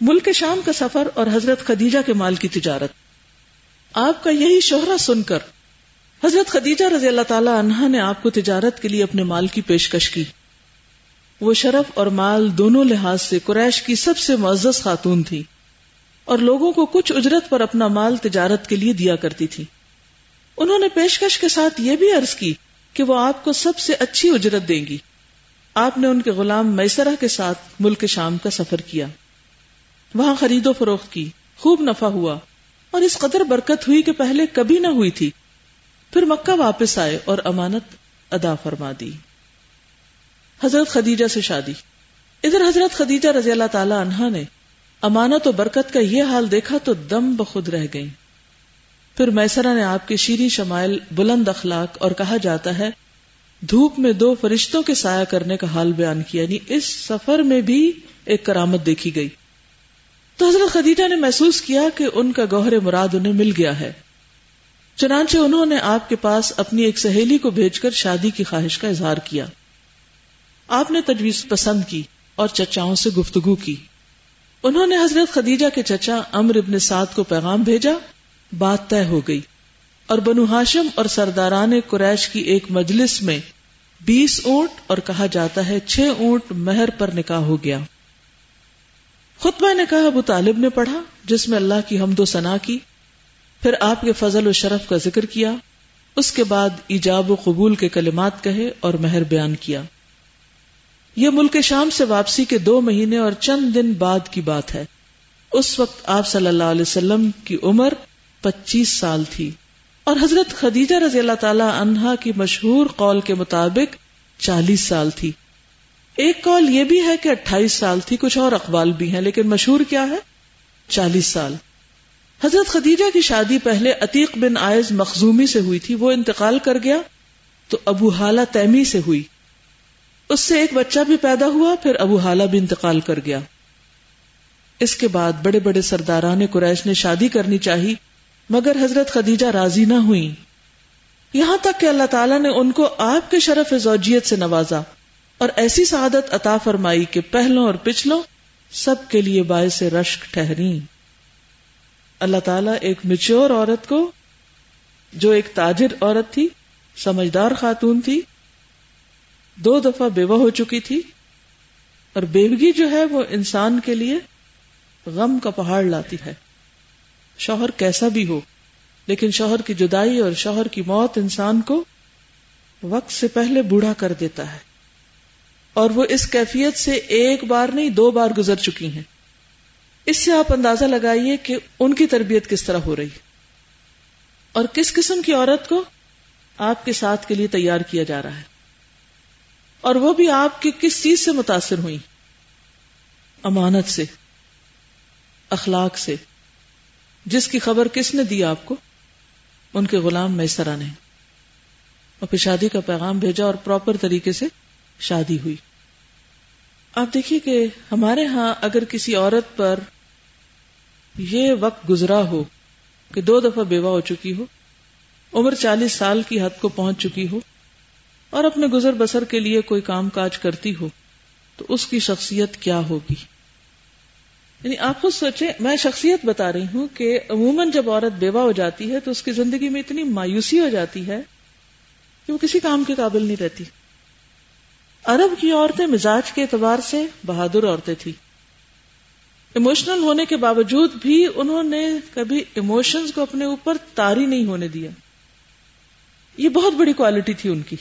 ملک شام کا سفر اور حضرت خدیجہ کے مال کی تجارت۔ آپ کا یہی شوہرا سن کر حضرت خدیجہ رضی اللہ تعالی عنہ نے آپ کو تجارت کے لیے اپنے مال کی پیشکش کی۔ وہ شرف اور مال دونوں لحاظ سے قریش کی سب سے معزز خاتون تھی اور لوگوں کو کچھ اجرت پر اپنا مال تجارت کے لیے دیا کرتی تھی۔ انہوں نے پیشکش کے ساتھ یہ بھی عرض کی کہ وہ آپ کو سب سے اچھی اجرت دیں گی۔ آپ نے ان کے غلام میسرہ کے ساتھ ملک شام کا سفر کیا۔ وہاں خرید و فروخت کی، خوب نفع ہوا۔ اور اس قدر برکت ہوئی کہ پہلے کبھی نہ ہوئی تھی۔ پھر مکہ واپس آئے اور امانت ادا فرما دی۔ حضرت خدیجہ سے شادی۔ ادھر حضرت خدیجہ رضی اللہ تعالی عنہ نے امانت و برکت کا یہ حال دیکھا تو دم بخود رہ گئی پھر میسرا نے آپ کے شیریں شمائل بلند اخلاق اور کہا جاتا ہے، دھوپ میں دو فرشتوں کے سایہ کرنے کا حال بیان کیا یعنی اس سفر میں بھی ایک کرامت دیکھی گئی۔ تو حضرت خدیجہ نے محسوس کیا کہ ان کا گوہر مراد انہیں مل گیا ہے۔ چنانچہ انہوں نے آپ کے پاس اپنی ایک سہیلی کو بھیج کر شادی کی خواہش کا اظہار کیا۔ آپ نے تجویز پسند کی اور چچاؤں سے گفتگو کی۔ انہوں نے حضرت خدیجہ کے چچا امر ابن سعد کو پیغام بھیجا۔ بات طے ہو گئی۔ اور بنو ہاشم اور سرداران قریش کی ایک مجلس میں بیس اونٹ اور کہا جاتا ہے چھ اونٹ مہر پر نکاح ہو گیا۔ خطبہ نے کہا، ابو طالب نے پڑھا، جس میں اللہ کی حمد و ثنا کی۔ پھر آپ کے فضل و شرف کا ذکر کیا۔ اس کے بعد ایجاب و قبول کے کلمات کہے اور مہر بیان کیا۔ یہ ملک شام سے واپسی کے دو مہینے اور چند دن بعد کی بات ہے۔ اس وقت آپ صلی اللہ علیہ وسلم کی عمر پچیس سال تھی۔ اور حضرت خدیجہ رضی اللہ تعالی عنہا کی مشہور قول کے مطابق چالیس سال تھی۔ ایک قول یہ بھی ہے کہ اٹھائیس سال تھی، کچھ اور اقوال بھی ہیں، لیکن مشہور کیا ہے؟ چالیس سال۔ حضرت خدیجہ کی شادی پہلے عتیق بن آئز مخزومی سے ہوئی تھی، وہ انتقال کر گیا تو ابو حالہ تیمی سے ہوئی۔ اس سے ایک بچہ بھی پیدا ہوا، پھر ابو حالہ بھی انتقال کر گیا۔ اس کے بعد بڑے بڑے سرداران قریش نے شادی کرنی چاہی، مگر حضرت خدیجہ راضی نہ ہوئی یہاں تک کہ اللہ تعالیٰ نے ان کو آپ کے شرف زوجیت سے نوازا۔ اور ایسی سعادت عطا فرمائی کہ پہلوں اور پچھلوں سب کے لیے باعث رشک ٹھہری۔ اللہ تعالیٰ ایک مچور عورت کو، جو ایک تاجر عورت تھی، سمجھدار خاتون تھی، دو دفعہ بیوہ ہو چکی تھی، اور بیوگی جو ہے وہ انسان کے لیے غم کا پہاڑ لاتی ہے۔ شوہر کیسا بھی ہو، لیکن شوہر کی جدائی اور شوہر کی موت انسان کو وقت سے پہلے بوڑھا کر دیتا ہے۔ اور وہ اس کیفیت سے ایک بار نہیں، دو بار گزر چکی ہیں۔ اس سے آپ اندازہ لگائیے کہ ان کی تربیت کس طرح ہو رہی۔ اور کس قسم کی عورت کو آپ کے ساتھ کے لیے تیار کیا جا رہا ہے۔ اور وہ بھی آپ کی کس چیز سے متاثر ہوئی امانت سے، اخلاق سے۔ جس کی خبر کس نے دی آپ کو؟ ان کے غلام میسرا نے۔ اور پھر شادی کا پیغام بھیجا اور پراپر طریقے سے شادی ہوئی۔ آپ دیکھیے کہ ہمارے ہاں اگر کسی عورت پر یہ وقت گزرا ہو کہ دو دفعہ بیوہ ہو چکی ہو، عمر چالیس سال کی حد کو پہنچ چکی ہو اور اپنے گزر بسر کے لیے کوئی کام کاج کرتی ہو، تو اس کی شخصیت کیا ہوگی؟ یعنی آپ خود سوچیں، میں شخصیت بتا رہی ہوں کہ عموماً جب عورت بیوہ ہو جاتی ہے تو اس کی زندگی میں اتنی مایوسی ہو جاتی ہے کہ وہ کسی کام کے قابل نہیں رہتی۔ عرب کی عورتیں مزاج کے اعتبار سے بہادر عورتیں تھی ایموشنل ہونے کے باوجود بھی انہوں نے کبھی ایموشنز کو اپنے اوپر تاری نہیں ہونے دیا۔ یہ بہت بڑی کوالٹی تھی ان کی۔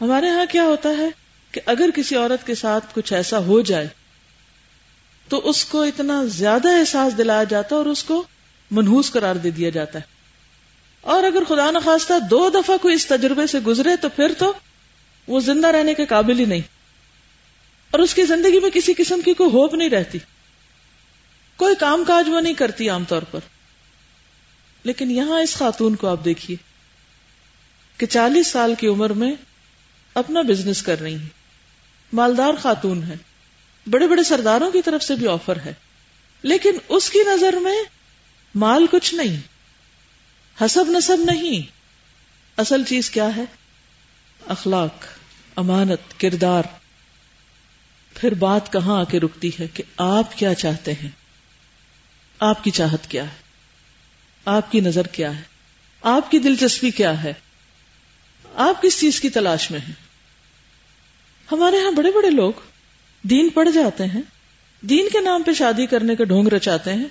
ہمارے ہاں کیا ہوتا ہے کہ اگر کسی عورت کے ساتھ کچھ ایسا ہو جائے، تو اس کو اتنا زیادہ احساس دلایا جاتا اور اس کو منہوس قرار دے دیا جاتا ہے۔ اور اگر خدا نخواستہ دو دفعہ کوئی اس تجربے سے گزرے تو پھر تو وہ زندہ رہنے کے قابل ہی نہیں۔ اور اس کی زندگی میں کسی قسم کی کوئی ہوپ نہیں رہتی۔ کوئی کام کاج وہ نہیں کرتی عام طور پر۔ لیکن یہاں اس خاتون کو آپ دیکھیے کہ چالیس سال کی عمر میں اپنا بزنس کر رہی ہیں۔ مالدار خاتون ہے بڑے بڑے سرداروں کی طرف سے بھی آفر ہے۔ لیکن اس کی نظر میں مال کچھ نہیں۔ حسب نصب نہیں۔ اصل چیز کیا ہے؟ اخلاق، امانت، کردار۔ پھر بات کہاں آ کے رکتی ہے کہ آپ کیا چاہتے ہیں؟ آپ کی چاہت کیا ہے؟ آپ کی نظر کیا ہے؟ آپ کی دلچسپی کیا ہے؟ آپ کس چیز کی تلاش میں ہیں؟ ہمارے ہاں بڑے بڑے لوگ دین پڑ جاتے ہیں، دین کے نام پہ شادی کرنے کا ڈھونگ رچاتے ہیں،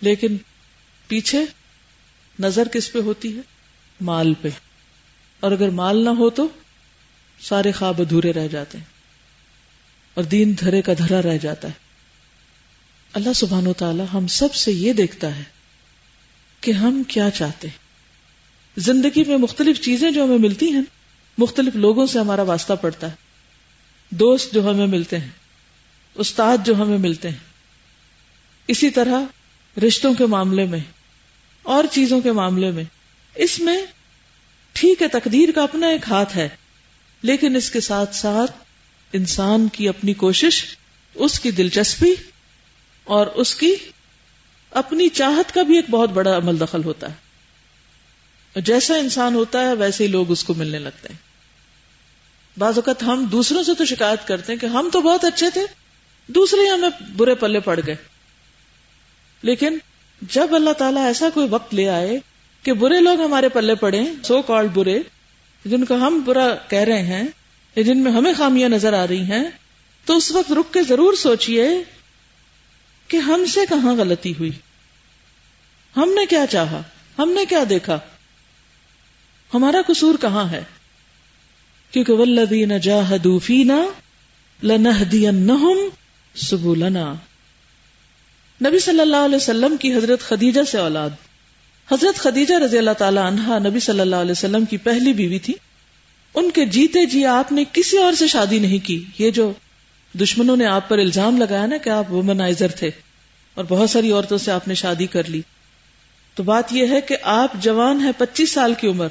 لیکن پیچھے نظر کس پہ ہوتی ہے؟ مال پہ۔ اور اگر مال نہ ہو تو سارے خواب ادھورے رہ جاتے ہیں اور دین دھرے کا دھرا رہ جاتا ہے۔ اللہ سبحان و تعالی ہم سب سے یہ دیکھتا ہے کہ ہم کیا چاہتے ہیں۔ زندگی میں مختلف چیزیں جو ہمیں ملتی ہیں، مختلف لوگوں سے ہمارا واسطہ پڑتا ہے۔ دوست جو ہمیں ملتے ہیں، استاد جو ہمیں ملتے ہیں۔ اسی طرح رشتوں کے معاملے میں، اور چیزوں کے معاملے میں، اس میں ٹھیک ہے، تقدیر کا اپنا ایک ہاتھ ہے، لیکن اس کے ساتھ ساتھ انسان کی اپنی کوشش، اس کی دلچسپی اور اس کی اپنی چاہت کا بھی ایک بہت بڑا عمل دخل ہوتا ہے۔ جیسا انسان ہوتا ہے، ویسے ہی لوگ اس کو ملنے لگتے ہیں۔ بعض اوقات ہم دوسروں سے تو شکایت کرتے ہیں کہ ہم تو بہت اچھے تھے، دوسرے ہمیں برے پلے پڑ گئے۔ لیکن جب اللہ تعالیٰ ایسا کوئی وقت لے آئے کہ برے لوگ ہمارے پلے پڑے سو کال برے، جن کو ہم برا کہہ رہے ہیں، یا جن میں ہمیں خامیاں نظر آ رہی ہیں، تو اس وقت رک کے ضرور سوچئے کہ ہم سے کہاں غلطی ہوئی؟ ہم نے کیا چاہا؟ ہم نے کیا دیکھا؟ ہمارا قصور کہاں ہے؟ کیونکہ ولدین جاہدو فینا لنہدینہم سبولنا نبی صلی اللہ علیہ وسلم کی حضرت خدیجہ سے اولاد۔ حضرت خدیجہ رضی اللہ تعالی عنہا نبی صلی اللہ علیہ وسلم کی پہلی بیوی تھی۔ ان کے جیتے جی آپ نے کسی اور سے شادی نہیں کی۔ یہ جو دشمنوں نے آپ پر الزام لگایا نا کہ آپ وومنائزر تھے اور بہت ساری عورتوں سے آپ نے شادی کر لی۔ تو بات یہ ہے کہ آپ جوان ہیں پچیس سال کی عمر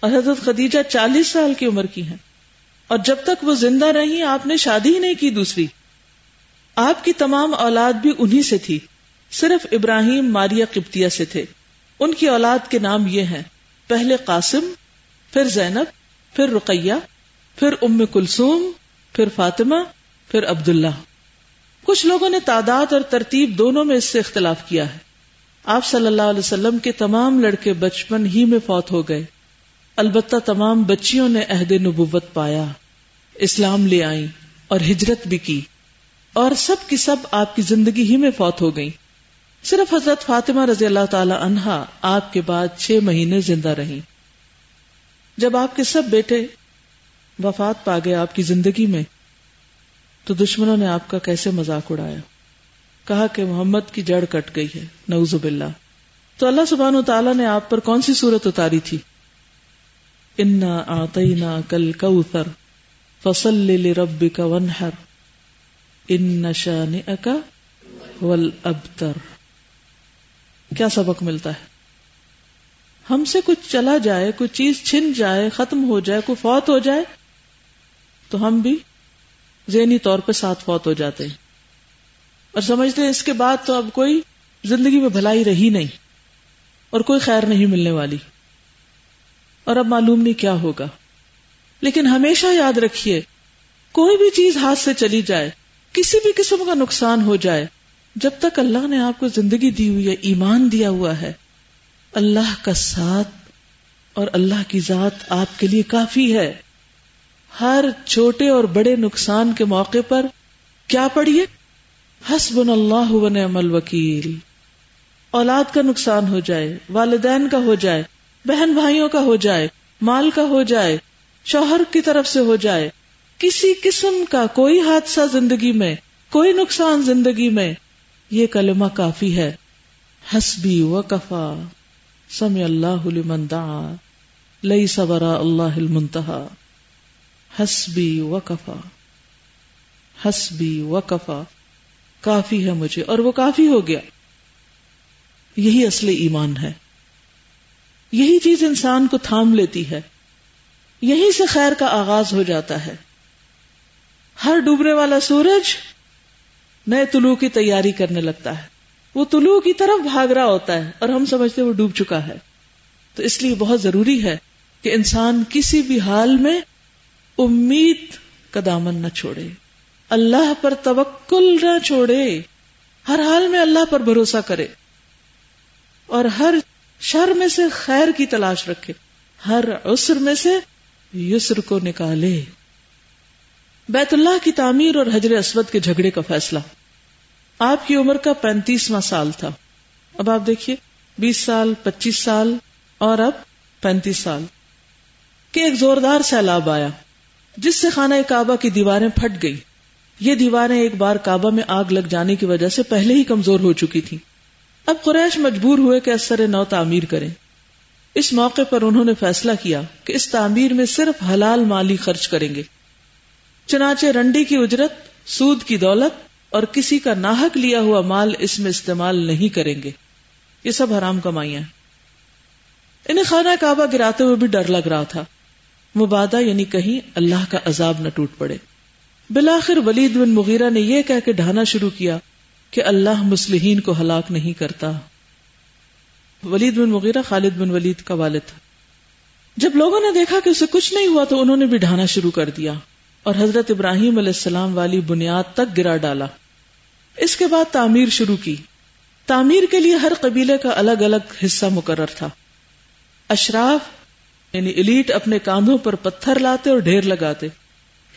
اور حضرت خدیجہ چالیس سال کی عمر کی ہیں۔ اور جب تک وہ زندہ رہی آپ نے شادی ہی نہیں کی دوسری۔ آپ کی تمام اولاد بھی انہی سے تھی۔ صرف ابراہیم ماریا قبطیہ سے تھے۔ ان کی اولاد کے نام یہ ہیں، پہلے قاسم، پھر زینب، پھر رقیہ، پھر ام کلثوم، پھر فاطمہ، پھر عبداللہ۔ کچھ لوگوں نے تعداد اور ترتیب دونوں میں اس سے اختلاف کیا ہے۔ آپ صلی اللہ علیہ وسلم کے تمام لڑکے بچپن ہی میں فوت ہو گئے۔ البتہ تمام بچیوں نے عہد نبوت پایا، اسلام لے آئی اور ہجرت بھی کی۔ اور سب کی سب آپ کی زندگی ہی میں فوت ہو گئی صرف حضرت فاطمہ رضی اللہ تعالی عنہا آپ کے بعد چھ مہینے زندہ رہی جب آپ کے سب بیٹے وفات پا گئے آپ کی زندگی میں، تو دشمنوں نے آپ کا کیسے مذاق اڑایا؟ کہا کہ محمد کی جڑ کٹ گئی ہے، نعوذ باللہ۔ تو اللہ سبحانہ تعالیٰ نے آپ پر کون سی صورت اتاری تھی؟ انا آتینا کل کوثر فصل لربک ونحر ان نشانئک والابتر کیا سبق ملتا ہے؟ ہم سے کچھ چلا جائے کوئی چیز چھن جائے، ختم ہو جائے، کوئی فوت ہو جائے، تو ہم بھی ذہنی طور پہ ساتھ فوت ہو جاتے ہیں۔ اور سمجھتے ہیں اس کے بعد تو اب کوئی زندگی میں بھلائی رہی نہیں اور کوئی خیر نہیں ملنے والی۔ اور اب معلوم نہیں کیا ہوگا۔ لیکن ہمیشہ یاد رکھیے، کوئی بھی چیز ہاتھ سے چلی جائے، کسی بھی قسم کا نقصان ہو جائے جب تک اللہ نے آپ کو زندگی دی ہوئی ہے ایمان دیا ہوا ہے، اللہ کا ساتھ اور اللہ کی ذات آپ کے لیے کافی ہے۔ ہر چھوٹے اور بڑے نقصان کے موقع پر کیا پڑھیے؟ حسب اللہ ونعم الوکیل۔ اولاد کا نقصان ہو جائے، والدین کا ہو جائے، بہن بھائیوں کا ہو جائے، مال کا ہو جائے، شوہر کی طرف سے ہو جائے، کسی قسم کا کوئی حادثہ زندگی میں، کوئی نقصان زندگی میں یہ کلمہ کافی ہے۔ حسبی و کفا سم اللہ دعا لئی سورا اللہ المنتہا۔ حسبی و کفا حسبی و کفا کافی ہے مجھے اور وہ کافی ہو گیا۔ یہی اصل ایمان ہے۔ یہی چیز انسان کو تھام لیتی ہے۔ یہی سے خیر کا آغاز ہو جاتا ہے۔ ہر ڈوبنے والا سورج نئے طلوع کی تیاری کرنے لگتا ہے۔ وہ طلوع کی طرف بھاگ رہا ہوتا ہے اور ہم سمجھتے وہ ڈوب چکا ہے۔ تو اس لیے بہت ضروری ہے کہ انسان کسی بھی حال میں امید کا دامن نہ چھوڑے۔ اللہ پر توکل نہ چھوڑے۔ ہر حال میں اللہ پر بھروسہ کرے۔ اور ہر شر میں سے خیر کی تلاش رکھے۔ ہر عسر میں سے یسر کو نکالے۔ بیت اللہ کی تعمیر اور حجر اسود کے جھگڑے کا فیصلہ۔ آپ کی عمر کا پینتیسواں سال تھا۔ اب آپ دیکھیے، بیس سال، پچیس سال اور اب پینتیس سال۔ کہ ایک زوردار سیلاب آیا، جس سے خانہ کعبہ کی دیواریں پھٹ گئی یہ دیواریں ایک بار کعبہ میں آگ لگ جانے کی وجہ سے پہلے ہی کمزور ہو چکی تھی اب قریش مجبور ہوئے کہ اثر نو تعمیر کریں۔ اس موقع پر انہوں نے فیصلہ کیا کہ اس تعمیر میں صرف حلال مالی خرچ کریں گے۔ چنانچہ رنڈی کی اجرت، سود کی دولت اور کسی کا ناحک لیا ہوا مال اس میں استعمال نہیں کریں گے۔ یہ سب حرام کمائیاں انہیں خانہ کعبہ گراتے ہوئے بھی ڈر لگ رہا تھا۔ مبادہ یعنی کہیں اللہ کا عذاب نہ ٹوٹ پڑے۔ بلاخر ولید بن مغیرہ نے یہ کہہ کے ڈھانا شروع کیا کہ اللہ مسلحین کو ہلاک نہیں کرتا۔ ولید بن مغیرہ خالد بن ولید کا والد تھا۔ جب لوگوں نے دیکھا کہ اسے کچھ نہیں ہوا تو انہوں نے بھی ڈھانا شروع کر دیا۔ اور حضرت ابراہیم علیہ السلام والی بنیاد تک گرا ڈالا۔ اس کے بعد تعمیر شروع کی۔ تعمیر کے لیے ہر قبیلے کا الگ الگ حصہ مقرر تھا۔ اشراف یعنی الیٹ اپنے کاندھوں پر پتھر لاتے اور ڈھیر لگاتے۔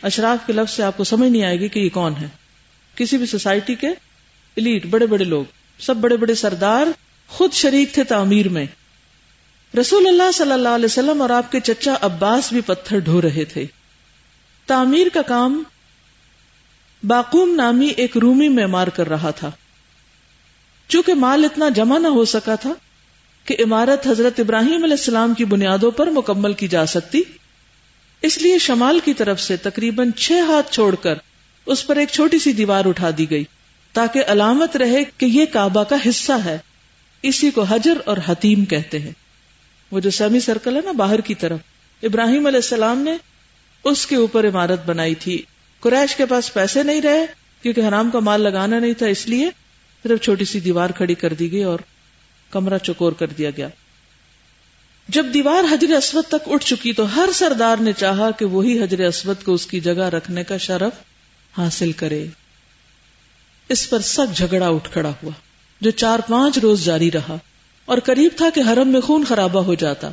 اشراف کے لفظ سے آپ کو سمجھ نہیں آئے گی کہ یہ کون ہے کسی بھی سوسائٹی کے الیٹ بڑے بڑے لوگ۔ سب بڑے بڑے سردار خود شریک تھے تعمیر میں۔ رسول اللہ صلی اللہ علیہ وسلم اور آپ کے چچا عباس بھی پتھر ڈھو رہے تھے۔ تعمیر کا کام باقوم نامی ایک رومی معمار کر رہا تھا۔ چونکہ مال اتنا جمع نہ ہو سکا تھا کہ عمارت حضرت ابراہیم علیہ السلام کی بنیادوں پر مکمل کی جا سکتی، اس لیے شمال کی طرف سے تقریباً چھ ہاتھ چھوڑ کر اس پر ایک چھوٹی سی دیوار اٹھا دی گئی تاکہ علامت رہے کہ یہ کعبہ کا حصہ ہے۔ اسی کو حجر اور حتیم کہتے ہیں۔ وہ جو سیمی سرکل ہے نا باہر کی طرف، ابراہیم علیہ السلام نے اس کے اوپر عمارت بنائی تھی۔ قریش کے پاس پیسے نہیں رہے، کیونکہ حرام کا مال لگانا نہیں تھا، اس لیے صرف چھوٹی سی دیوار کھڑی کر دی گئی اور کمرہ چکور کر دیا گیا۔ جب دیوار حجر اسود تک اٹھ چکی تو ہر سردار نے چاہا کہ وہی حجر اسود کو اس کی جگہ رکھنے کا شرف حاصل کرے۔ اس پر سخت جھگڑا اٹھ کھڑا ہوا، جو چار پانچ روز جاری رہا اور قریب تھا کہ حرم میں خون خرابہ ہو جاتا۔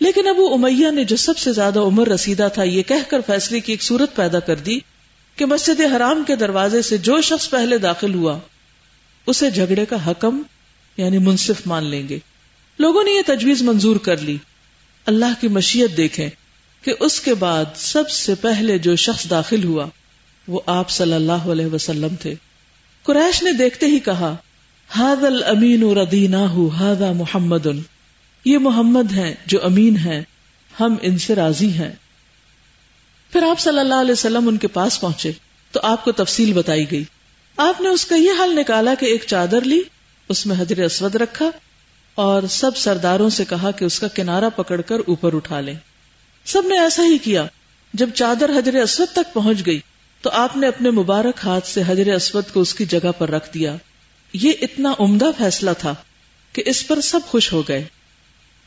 لیکن ابو امیہ نے جو سب سے زیادہ عمر رسیدہ تھا، یہ کہہ کر فیصلے کی ایک صورت پیدا کر دی کہ مسجد حرام کے دروازے سے جو شخص پہلے داخل ہوا، اسے جھگڑے کا حکم یعنی منصف مان لیں گے۔ لوگوں نے یہ تجویز منظور کر لی۔ اللہ کی مشیت دیکھیں کہ اس کے بعد سب سے پہلے جو شخص داخل ہوا، وہ آپ صلی اللہ علیہ وسلم تھے۔ قریش نے دیکھتے ہی کہا ہاد المین ردینا ہاد محمد یہ محمد ہیں جو امین ہیں، ہم ان سے راضی ہیں۔ پھر آپ صلی اللہ علیہ وسلم ان کے پاس پہنچے، تو آپ کو تفصیل بتائی گئی۔ آپ نے اس کا یہ حل نکالا کہ ایک چادر لی، اس میں حضر اسود رکھا اور سب سرداروں سے کہا کہ اس کا کنارا پکڑ کر اوپر اٹھا لیں۔ سب نے ایسا ہی کیا۔ جب چادر حضر اسود تک پہنچ گئی، تو آپ نے اپنے مبارک ہاتھ سے حضر اسود کو اس کی جگہ پر رکھ دیا۔ یہ اتنا عمدہ فیصلہ تھا کہ اس پر سب خوش ہو گئے۔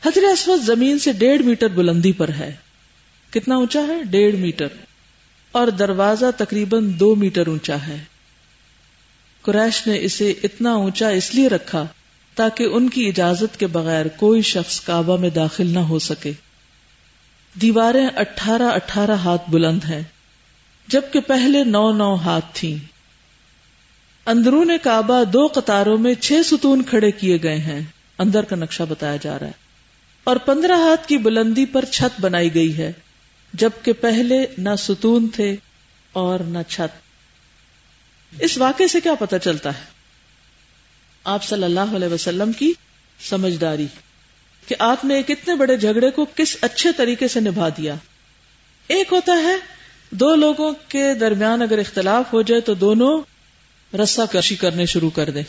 حضر اسود زمین سے ڈیڑھ میٹر بلندی پر ہے۔ کتنا اونچا ہے؟ ڈیڑھ میٹر۔ اور دروازہ تقریباً دو میٹر اونچا ہے۔ قریش نے اسے اتنا اونچا اس لیے رکھا تاکہ ان کی اجازت کے بغیر کوئی شخص کعبہ میں داخل نہ ہو سکے۔ دیواریں اٹھارہ اٹھارہ ہاتھ بلند ہیں، جبکہ پہلے نو نو ہاتھ تھیں۔ اندرون کعبہ دو قطاروں میں چھ ستون کھڑے کیے گئے ہیں۔ اندر کا نقشہ بتایا جا رہا ہے۔ اور پندرہ ہاتھ کی بلندی پر چھت بنائی گئی ہے، جبکہ پہلے نہ ستون تھے اور نہ چھت۔ اس واقعے سے کیا پتا چلتا ہے؟ آپ صلی اللہ علیہ وسلم کی سمجھداری کہ آپ نے ایک اتنے بڑے جھگڑے کو کس اچھے طریقے سے نبھا دیا۔ ایک ہوتا ہے، دو لوگوں کے درمیان اگر اختلاف ہو جائے تو دونوں رسا کشی کرنے شروع کر دیں۔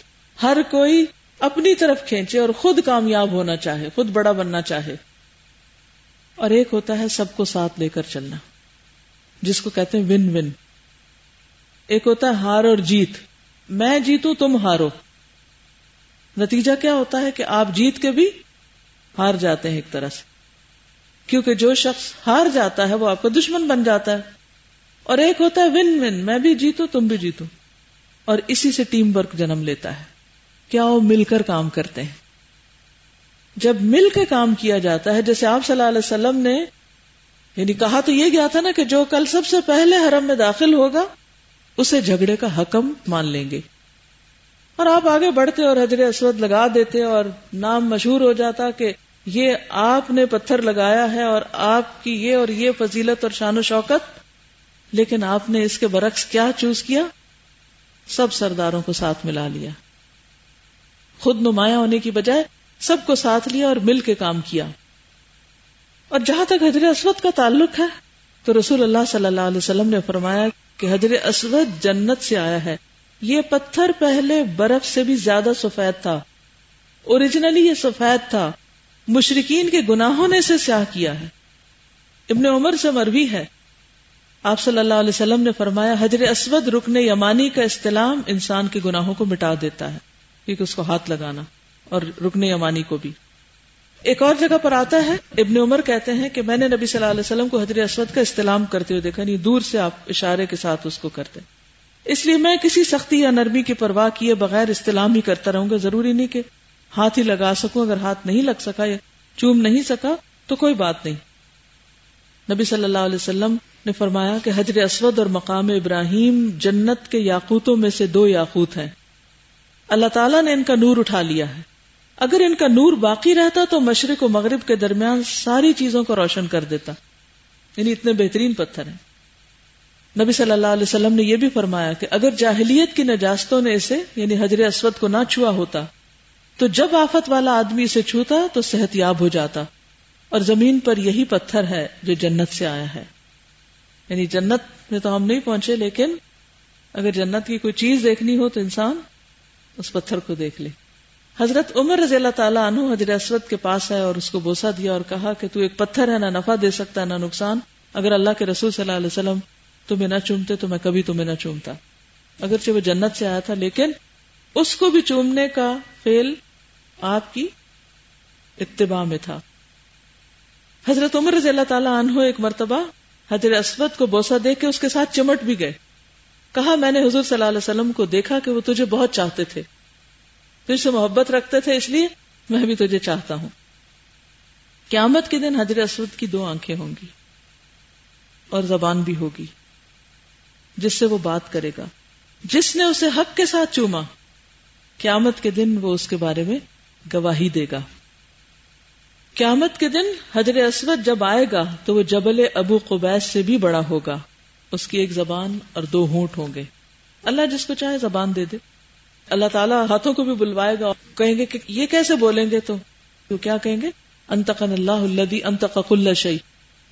ہر کوئی اپنی طرف کھینچے اور خود کامیاب ہونا چاہے، خود بڑا بننا چاہے۔ اور ایک ہوتا ہے سب کو ساتھ لے کر چلنا، جس کو کہتے ہیں ون ون ایک ہوتا ہے ہار اور جیت۔ میں جیتوں، تم ہارو۔ نتیجہ کیا ہوتا ہے کہ آپ جیت کے بھی ہار جاتے ہیں ایک طرح سے۔ کیونکہ جو شخص ہار جاتا ہے، وہ آپ کا دشمن بن جاتا ہے۔ اور ایک ہوتا ہے ون ون میں بھی جیتوں، تم بھی جیتو اور اسی سے ٹیم ورک جنم لیتا ہے۔ کیا وہ مل کر کام کرتے ہیں؟ جب مل کے کام کیا جاتا ہے، جیسے آپ صلی اللہ علیہ وسلم نے یعنی کہا تو یہ گیا تھا نا کہ جو کل سب سے پہلے حرم میں داخل ہوگا، اسے جھگڑے کا حکم مان لیں گے۔ اور آپ آگے بڑھتے اور حضر اسود لگا دیتے اور نام مشہور ہو جاتا کہ یہ آپ نے پتھر لگایا ہے اور آپ کی یہ اور یہ فضیلت اور شان و شوکت۔ لیکن آپ نے اس کے برعکس کیا چوز کیا؟ سب سرداروں کو ساتھ ملا لیا۔ خود نمایاں ہونے کی بجائے سب کو ساتھ لیا اور مل کے کام کیا۔ اور جہاں تک حضر اسود کا تعلق ہے، تو رسول اللہ صلی اللہ علیہ وسلم نے فرمایا کہ حضر اسود جنت سے آیا ہے۔ یہ پتھر پہلے برف سے بھی زیادہ سفید تھا۔ اوریجنلی یہ سفید تھا۔ مشرقین کے گناہوں نے اسے سیاہ کیا ہے۔ ابن عمر سے مروی ہے۔ آپ صلی اللہ علیہ وسلم نے فرمایا حضر اسود رکن یمانی کا استعلام انسان کے گناہوں کو مٹا دیتا ہے۔ کیونکہ اس کو ہاتھ لگانا اور رکن یمانی کو بھی۔ ایک اور جگہ پر آتا ہے، ابن عمر کہتے ہیں کہ میں نے نبی صلی اللہ علیہ وسلم کو حضر اسود کا استعلام کرتے ہوئے دیکھا نہیں دور سے آپ اشارے کے ساتھ اس کو کرتے اس لیے میں کسی سختی یا نرمی کی پرواہ کیے بغیر استعلام ہی کرتا رہوں گا۔ ضروری نہیں کہ ہاتھ ہی لگا سکوں، اگر ہاتھ نہیں لگ سکا یا چوم نہیں سکا تو کوئی بات نہیں۔ نبی صلی اللہ علیہ وسلم نے فرمایا کہ حجر اسود اور مقام ابراہیم جنت کے یاقوتوں میں سے دو یاقوت ہیں۔ اللہ تعالیٰ نے ان کا نور اٹھا لیا ہے۔ اگر ان کا نور باقی رہتا تو مشرق و مغرب کے درمیان ساری چیزوں کو روشن کر دیتا۔ یعنی اتنے بہترین پتھر ہیں۔ نبی صلی اللہ علیہ وسلم نے یہ بھی فرمایا کہ اگر جاہلیت کی نجاستوں نے اسے یعنی حجر اسود کو نہ چھوا ہوتا، تو جب آفت والا آدمی اسے چھوتا تو صحت یاب ہو جاتا۔ اور زمین پر یہی پتھر ہے جو جنت سے آیا ہے۔ یعنی جنت میں تو ہم نہیں پہنچے، لیکن اگر جنت کی کوئی چیز دیکھنی ہو تو انسان اس پتھر کو دیکھ لے۔ حضرت عمر رضی اللہ تعالیٰ عنہ حضرت اسود کے پاس ہے اور اس کو بوسا دیا اور کہا کہ تو ایک پتھر ہے، نہ نفع دے سکتا، نہ نقصان۔ اگر اللہ کے رسول صلی اللہ علیہ وسلم تمہیں نہ چومتے تو میں کبھی تمہیں نہ چومتا۔ اگرچہ وہ جنت سے آیا تھا، لیکن اس کو بھی چومنے کا فیل آپ کی اتباع میں تھا۔ حضرت عمر رضی اللہ تعالیٰ عنہ ایک مرتبہ حضرت اسود کو بوسا دے کے اس کے ساتھ چمٹ بھی گئے۔ کہا میں نے حضور صلی اللہ علیہ وسلم کو دیکھا کہ وہ تجھے بہت چاہتے تھے۔ تجھ سے محبت رکھتے تھے اس لیے میں بھی تجھے چاہتا ہوں۔ قیامت کے دن حضرت اسود کی دو آنکھیں ہوں گی اور زبان بھی ہوگی جس سے وہ بات کرے گا۔ جس نے اسے حق کے ساتھ چوما، قیامت کے دن وہ اس کے بارے میں گواہی دے گا۔ قیامت کے دن حضر اسود جب آئے گا تو وہ جبل ابو قبیس سے بھی بڑا ہوگا۔ اس کی ایک زبان اور دو ہونٹ ہوں گے۔ اللہ جس کو چاہے زبان دے دے۔ اللہ تعالیٰ ہاتھوں کو بھی بلوائے گا کہیں گے کہ یہ کیسے بولیں گے تو کیا کہیں گے؟ انتقن اللہ اللہ انتق اللہ شعی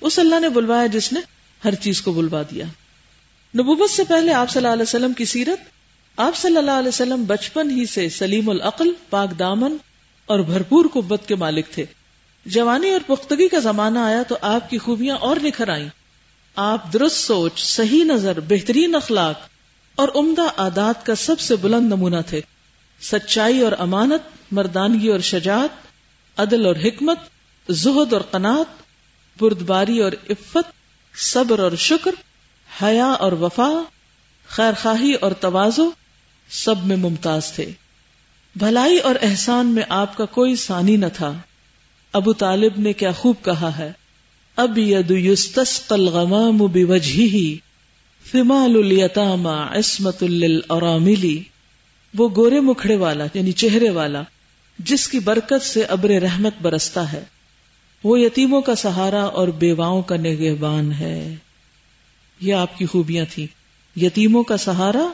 اس اللہ نے بلوایا جس نے ہر چیز کو بلوا دیا۔ نبوت سے پہلے آپ صلی اللہ علیہ وسلم کی سیرت، آپ صلی اللہ علیہ وسلم بچپن ہی سے سلیم العقل، پاک دامن اور بھرپور قبت کے مالک تھے۔ جوانی اور پختگی کا زمانہ آیا تو آپ کی خوبیاں اور نکھر آئیں۔ آپ درست سوچ، صحیح نظر، بہترین اخلاق اور عمدہ عادات کا سب سے بلند نمونہ تھے۔ سچائی اور امانت، مردانگی اور شجاعت، عدل اور حکمت، زہد اور قنات بردباری اور عفت، صبر اور شکر، حیا اور وفا خیر خواہی اور توازو، سب میں ممتاز تھے۔ بھلائی اور احسان میں آپ کا کوئی ثانی نہ تھا۔ ابو طالب نے کیا خوب کہا ہے۔ اب ید یستسقل غمام فمال الیتاما عصمت للاراملی وہ گورے مکھڑے والا یعنی چہرے والا، جس کی برکت سے ابر رحمت برستا ہے۔ وہ یتیموں کا سہارا اور بیواؤں کا نگہبان ہے۔ یہ آپ کی خوبیاں تھیں۔ یتیموں کا سہارا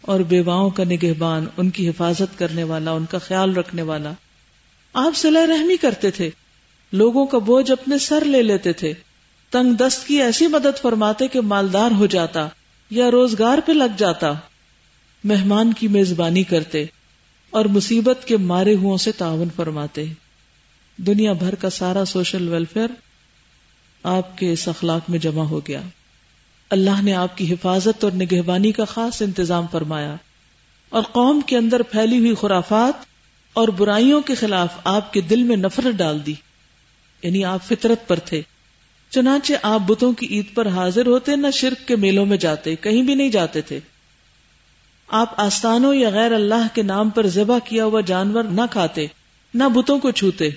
اور بیواؤں کا نگہبان، ان کی حفاظت کرنے والا، ان کا خیال رکھنے والا۔ آپ صلاح رحمی کرتے تھے۔ لوگوں کا بوجھ اپنے سر لے لیتے تھے۔ تنگ دست کی ایسی مدد فرماتے کہ مالدار ہو جاتا یا روزگار پہ لگ جاتا۔ مہمان کی میزبانی کرتے اور مصیبت کے مارے ہو تعاون فرماتے۔ دنیا بھر کا سارا سوشل ویلفیئر آپ کے اس اخلاق میں جمع ہو گیا۔ اللہ نے آپ کی حفاظت اور نگہبانی کا خاص انتظام فرمایا۔ اور قوم کے اندر پھیلی ہوئی خرافات اور برائیوں کے خلاف آپ کے دل میں نفرت ڈال دی۔ یعنی آپ فطرت پر تھے۔ چنانچہ آپ بتوں کی عید پر حاضر ہوتے، نہ شرک کے میلوں میں جاتے، کہیں بھی نہیں جاتے تھے۔ آپ آستانوں یا غیر اللہ کے نام پر ذبح کیا ہوا جانور نہ کھاتے، نہ بتوں کو چھوتے،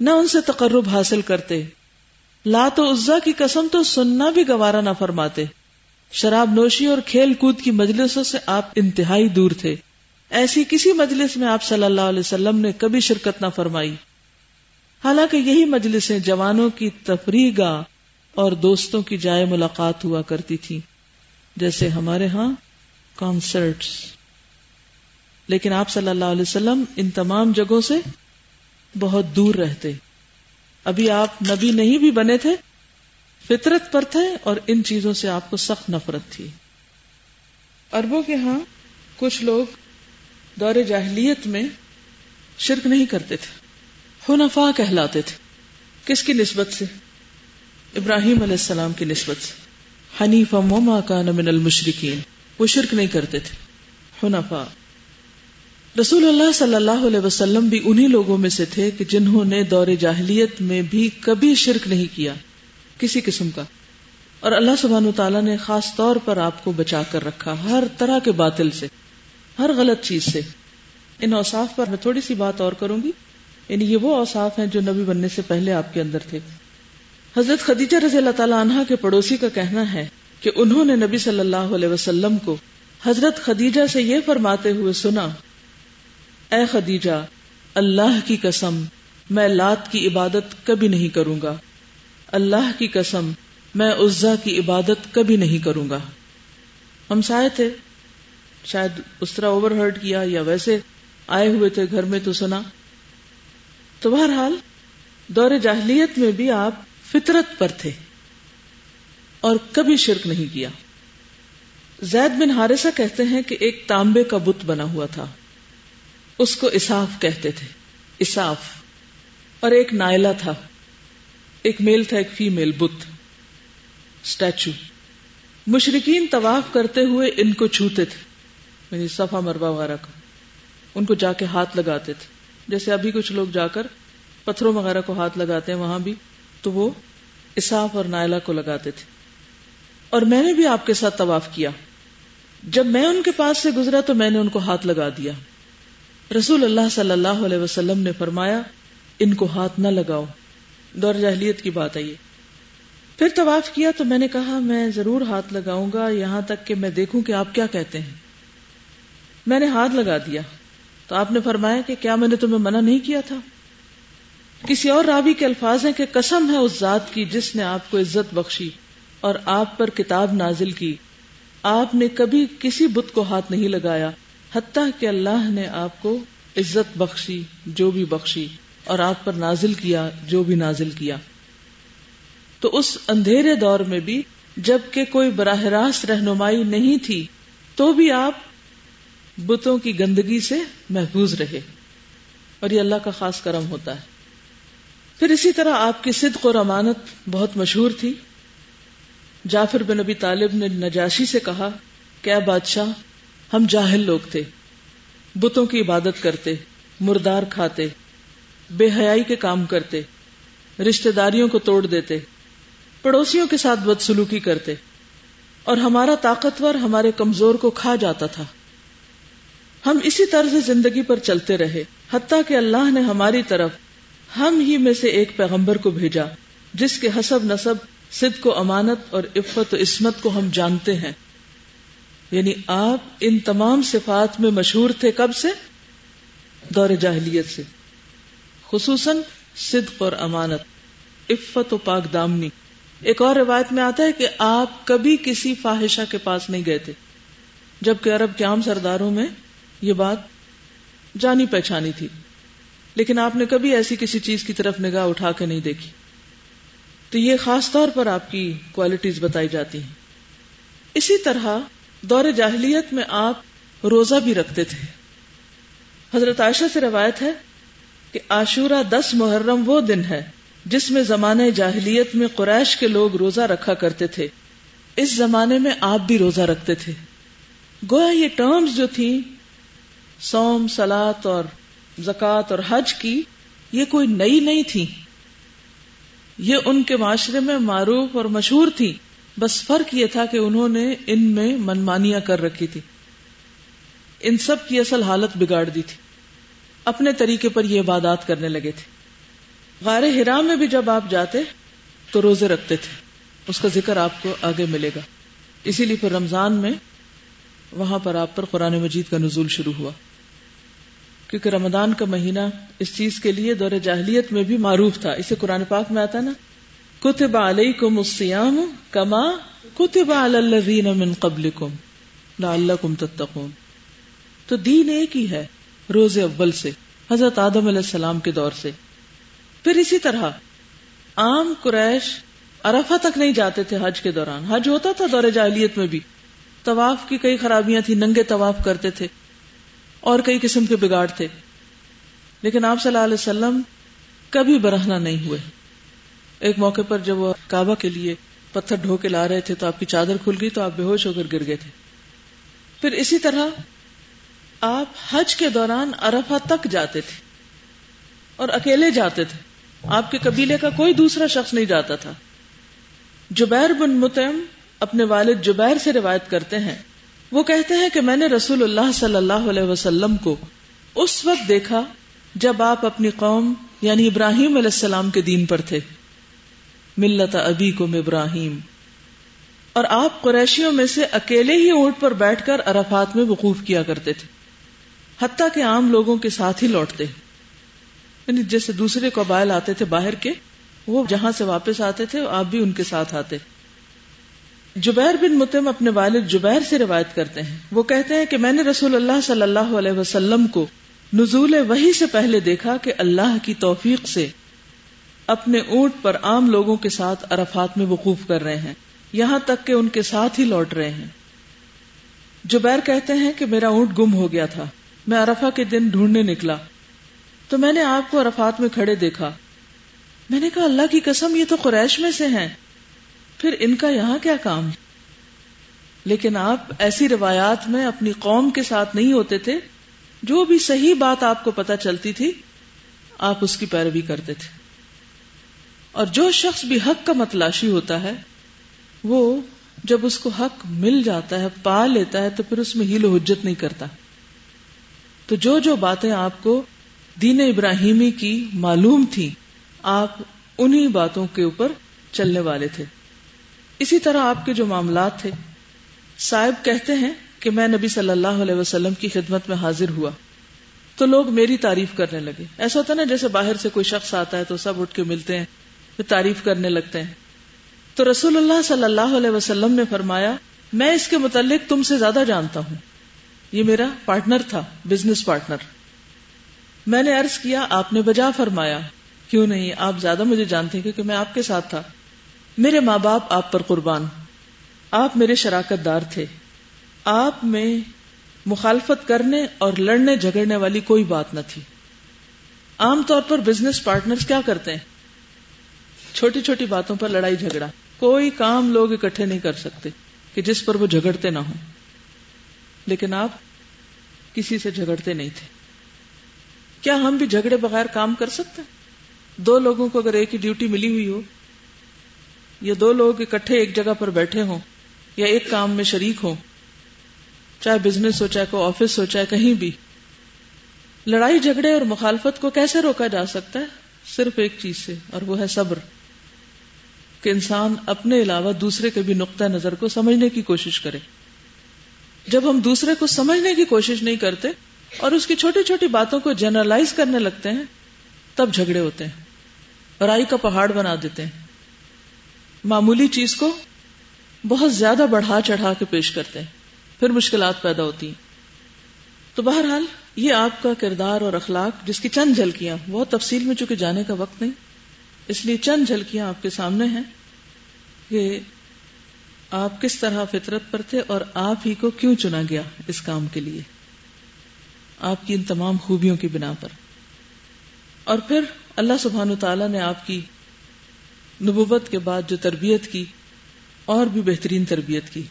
نہ ان سے تقرب حاصل کرتے۔ لات و عزا کی قسم تو سننا بھی گوارا نہ فرماتے۔ شراب نوشی اور کھیل کود کی مجلسوں سے آپ انتہائی دور تھے۔ ایسی کسی مجلس میں آپ صلی اللہ علیہ وسلم نے کبھی شرکت نہ فرمائی۔ حالانکہ یہی مجلسیں جوانوں کی تفریح گاہ اور دوستوں کی جائے ملاقات ہوا کرتی تھی جیسے ہمارے ہاں کانسرٹس لیکن آپ صلی اللہ علیہ وسلم ان تمام جگہوں سے بہت دور رہتے۔ ابھی آپ نبی نہیں بھی بنے تھے، فطرت پر تھے اور ان چیزوں سے آپ کو سخت نفرت تھی۔ اربوں کے ہاں کچھ لوگ دور جاہلیت میں شرک نہیں کرتے تھے۔ حنفا کہلاتے تھے۔ کس کی نسبت سے؟ ابراہیم علیہ السلام کی نسبت سے۔ حنیف موما کا نمن المشرقین وہ شرک نہیں کرتے تھے۔ حنفا رسول اللہ صلی اللہ علیہ وسلم بھی انہی لوگوں میں سے تھے کہ جنہوں نے دور جاہلیت میں بھی کبھی شرک نہیں کیا۔ کسی قسم کا۔ اور اللہ سبحانہ تعالیٰ نے خاص طور پر آپ کو بچا کر رکھا ہر طرح کے باطل سے۔ ہر غلط چیز سے۔ ان اوصاف پر میں تھوڑی سی بات اور کروں گی؟ یعنی یہ وہ اوصاف ہیں جو نبی بننے سے پہلے آپ کے اندر تھے۔ حضرت خدیجہ رضی اللہ تعالیٰ عنہ کے پڑوسی کا کہنا ہے کہ انہوں نے نبی صلی اللہ علیہ وسلم کو حضرت خدیجہ سے یہ فرماتے ہوئے سنا، اے خدیجہ، اللہ کی قسم، میں لات کی عبادت کبھی نہیں کروں گا۔ اللہ کی قسم، میں عزا کی عبادت کبھی نہیں کروں گا۔ ہم سائے تھے۔ شاید اس طرح اوور ہرڈ کیا یا ویسے آئے ہوئے تھے، گھر میں تو سنا۔ تو بہرحال، دور جاہلیت میں بھی آپ فطرت پر تھے اور کبھی شرک نہیں کیا۔ زید بن ہارسا کہتے ہیں کہ ایک تانبے کا بت بنا ہوا تھا۔ اس کو اساف کہتے تھے۔ اساف اور ایک نائلہ تھا۔ ایک میل تھا، ایک فیمیل بت۔ اسٹیچو۔ مشرقین طواف کرتے ہوئے ان کو چھوتے تھے۔ یعنی صفا مربع وغیرہ کا۔ ان کو جا کے ہاتھ لگاتے تھے۔ جیسے ابھی کچھ لوگ جا کر پتھروں وغیرہ کو ہاتھ لگاتے ہیں، وہاں بھی تو وہ اساف اور نائلہ کو لگاتے تھے۔ اور میں نے بھی آپ کے ساتھ طواف کیا۔ جب میں ان کے پاس سے گزرا تو میں نے ان کو ہاتھ لگا دیا۔ رسول اللہ صلی اللہ علیہ وسلم نے فرمایا، ان کو ہاتھ نہ لگاؤ۔ دور جہلیت کی بات آئیے پھر طواف کیا تو میں نے کہا، میں ضرور ہاتھ لگاؤں گا، یہاں تک کہ میں دیکھوں کہ آپ کیا کہتے ہیں۔ میں نے ہاتھ لگا دیا۔ تو آپ نے فرمایا کہ کیا میں نے تمہیں منع نہیں کیا تھا؟ کسی اور راوی کے الفاظ ہیں کہ قسم ہے اس ذات کی جس نے آپ کو عزت بخشی اور آپ پر کتاب نازل کی۔ آپ نے کبھی کسی بت کو ہاتھ نہیں لگایا، حتیٰ کہ اللہ نے آپ کو عزت بخشی، جو بھی بخشی، اور آپ پر نازل کیا، جو بھی نازل کیا۔ تو اس اندھیرے دور میں بھی جبکہ کوئی براہ راست رہنمائی نہیں تھی، تو بھی آپ بتوں کی گندگی سے محفوظ رہے اور یہ اللہ کا خاص کرم ہوتا ہے۔ پھر اسی طرح آپ کی صدق اور امانت بہت مشہور تھی۔ جعفر بن نبی طالب نے نجاشی سے کہا کیا بادشاہ، ہم جاہل لوگ تھے، بتوں کی عبادت کرتے، مردار کھاتے، بے حیائی کے کام کرتے رشتے داریوں کو توڑ دیتے، پڑوسیوں کے ساتھ بدسلوکی کرتے اور ہمارا طاقتور ہمارے کمزور کو کھا جاتا تھا۔ ہم اسی طرز زندگی پر چلتے رہے، حتیٰ کہ اللہ نے ہماری طرف ہم ہی میں سے ایک پیغمبر کو بھیجا، جس کے حسب نصب صدق و امانت اور عفت و عصمت کو ہم جانتے ہیں۔ یعنی آپ ان تمام صفات میں مشہور تھے کب سے؟ دور جاہلیت سے۔ خصوصاً صدق اور امانت، عفت و پاک دامنی۔ ایک اور روایت میں آتا ہے کہ آپ کبھی کسی فاحشہ کے پاس نہیں گئے تھے، جبکہ عرب کے عام سرداروں میں یہ بات جانی پہچانی تھی، لیکن آپ نے کبھی ایسی کسی چیز کی طرف نگاہ اٹھا کے نہیں دیکھی۔ تو یہ خاص طور پر آپ کی کوالٹیز بتائی جاتی ہیں۔ اسی طرح دور جاہلیت میں آپ روزہ بھی رکھتے تھے۔ حضرت عائشہ سے روایت ہے کہ عاشورہ دس محرم وہ دن ہے جس میں زمانے جاہلیت میں قریش کے لوگ روزہ رکھا کرتے تھے۔ اس زمانے میں آپ بھی روزہ رکھتے تھے۔ گویا یہ ٹرمز جو تھی سوم سلاد اور زکوٰۃ اور حج کی یہ کوئی نئی نہیں تھی۔ یہ ان کے معاشرے میں معروف اور مشہور تھی۔ بس فرق یہ تھا کہ انہوں نے ان میں منمانیاں کر رکھی تھی۔ ان سب کی اصل حالت بگاڑ دی تھی۔ اپنے طریقے پر یہ عبادات کرنے لگے تھے۔ غار ہرا میں بھی جب آپ جاتے تو روزے رکھتے تھے۔ اس کا ذکر آپ کو آگے ملے گا۔ اسی لیے پھر رمضان میں وہاں پر آپ پر قرآن مجید کا نزول شروع ہوا۔ کیونکہ رمضان کا مہینہ اس چیز کے لیے دور جاہلیت میں بھی معروف تھا۔ اسے قرآن پاک میں آتا نا؟ کتب علیکم الصیام کما کتب علی الذین من قبلکم لعلکم تتقون۔ تو دین ایک ہی ہے روز اول سے، حضرت آدم علیہ السلام کے دور سے۔ پھر اسی طرح عام قریش ارفا تک نہیں جاتے تھے حج کے دوران۔ حج ہوتا تھا دور جاہلیت میں بھی۔ طواف کی کئی خرابیاں تھیں، ننگے طواف کرتے تھے اور کئی قسم کے بگاڑ تھے۔ لیکن آپ صلی اللہ علیہ وسلم کبھی برہنا نہیں ہوئے۔ ایک موقع پر جب وہ کعبہ کے لیے پتھر ڈھو کے لا رہے تھے تو آپ کی چادر کھل گئی تو آپ بے ہوش ہو کر گر گئے تھے۔ پھر اسی طرح آپ حج کے دوران ارفا تک جاتے تھے اور اکیلے جاتے تھے۔ آپ کے قبیلے کا کوئی دوسرا شخص نہیں جاتا تھا۔ جبیر بن متم اپنے والد جبیر سے روایت کرتے ہیں۔ وہ کہتے ہیں کہ میں نے رسول اللہ صلی اللہ علیہ وسلم کو اس وقت دیکھا جب آپ اپنی قوم یعنی ابراہیم علیہ السلام کے دین پر تھے۔ ملت ابی کم ابراہیم۔ اور آپ قریشیوں میں سے اکیلے ہی اونٹ پر بیٹھ کر ارفات میں وقوف کیا کرتے تھے۔ حتیٰ کہ عام لوگوں کے ساتھ ہی لوٹتے۔ یعنی جیسے دوسرے قبائل آتے تھے باہر کے، وہ جہاں سے واپس آتے تھے، آپ بھی ان کے ساتھ آتے۔ جبیر بن متم اپنے والد جبیر سے روایت کرتے ہیں۔ وہ کہتے ہیں کہ میں نے رسول اللہ صلی اللہ علیہ وسلم کو نزول وہی سے پہلے دیکھا کہ اللہ کی توفیق سے اپنے اونٹ پر عام لوگوں کے ساتھ عرفات میں وقوف کر رہے ہیں۔ یہاں تک کہ ان کے ساتھ ہی لوٹ رہے ہیں۔ جبیر کہتے ہیں کہ میرا اونٹ گم ہو گیا تھا۔ میں ارفا کے دن ڈھونڈنے نکلا۔ تو میں نے آپ کو عرفات میں کھڑے دیکھا۔ میں نے کہا، اللہ کی قسم، یہ تو قریش میں سے ہیں۔ پھر ان کا یہاں کیا کام؟ لیکن آپ ایسی روایات میں اپنی قوم کے ساتھ نہیں ہوتے تھے، جو بھی صحیح بات آپ کو پتا چلتی تھی، آپ اس کی پیروی کرتے تھے۔ اور جو شخص بھی حق کا متلاشی ہوتا ہے، وہ جب اس کو حق مل جاتا ہے، پا لیتا ہے، تو پھر اس میں ہیل و حجت نہیں کرتا۔ تو جو جو باتیں آپ کو دین ابراہیمی کی معلوم تھی آپ انہی باتوں کے اوپر چلنے والے تھے۔ اسی طرح آپ کے جو معاملات تھے، صاحب کہتے ہیں کہ میں نبی صلی اللہ علیہ وسلم کی خدمت میں حاضر ہوا۔ تو لوگ میری تعریف کرنے لگے۔ ایسا ہوتا نا جیسے باہر سے کوئی شخص آتا ہے تو سب اٹھ کے ملتے ہیں، پھر تعریف کرنے لگتے ہیں۔ تو رسول اللہ صلی اللہ علیہ وسلم نے فرمایا، میں اس کے متعلق تم سے زیادہ جانتا ہوں۔ یہ میرا پارٹنر تھا، بزنس پارٹنر۔ میں نے عرض کیا، آپ نے بجا فرمایا۔ کیوں نہیں؟ آپ زیادہ مجھے جانتے ہیں کیونکہ میں آپ کے ساتھ تھا۔ میرے ماں باپ آپ پر قربان۔ آپ میرے شراکت دار تھے۔ آپ میں مخالفت کرنے اور لڑنے جھگڑنے والی کوئی بات نہ تھی۔ عام طور پر بزنس پارٹنر کیا کرتے ہیں؟ چھوٹی چھوٹی باتوں پر لڑائی جھگڑا۔ کوئی کام لوگ اکٹھے نہیں کر سکتے کہ جس پر وہ جھگڑتے نہ ہوں۔ لیکن آپ کسی سے جھگڑتے نہیں تھے۔ کیا ہم بھی جھگڑے بغیر کام کر سکتے؟ دو لوگوں کو اگر ایک ہی ڈیوٹی ملی ہوئی ہو یا دو لوگ اکٹھے ایک جگہ پر بیٹھے ہوں یا ایک کام میں شریک ہوں، چاہے بزنس ہو، چاہے کوئی آفس ہو، چاہے کہیں بھی۔ لڑائی، جھگڑے اور مخالفت کو کیسے روکا جا سکتا ہے؟ صرف ایک چیز سے، اور وہ ہے صبر۔ کہ انسان اپنے علاوہ دوسرے کے بھی نقطۂ نظر کو سمجھنے کی کوشش کرے۔ جب ہم دوسرے کو سمجھنے کی کوشش نہیں کرتے اور اس کی چھوٹی چھوٹی باتوں کو جنرلائز کرنے لگتے ہیں، تب جھگڑے ہوتے ہیں۔ برائی کا پہاڑ بنا دیتے ہیں۔ معمولی چیز کو بہت زیادہ بڑھا چڑھا کے پیش کرتے ہیں، پھر مشکلات پیدا ہوتی ہیں۔ تو بہرحال، یہ آپ کا کردار اور اخلاق جس کی چند جھلکیاں، بہت تفصیل میں چونکہ جانے کا وقت نہیں، اس لیے چند جھلکیاں آپ کے سامنے ہیں کہ آپ کس طرح فطرت پر تھے اور آپ ہی کو کیوں چنا گیا اس کام کے لیے۔ آپ کی ان تمام خوبیوں کی بنا پر۔ اور پھر اللہ سبحان تعالیٰ نے آپ کی نبوت کے بعد جو تربیت کی اور بھی بہترین تربیت کی۔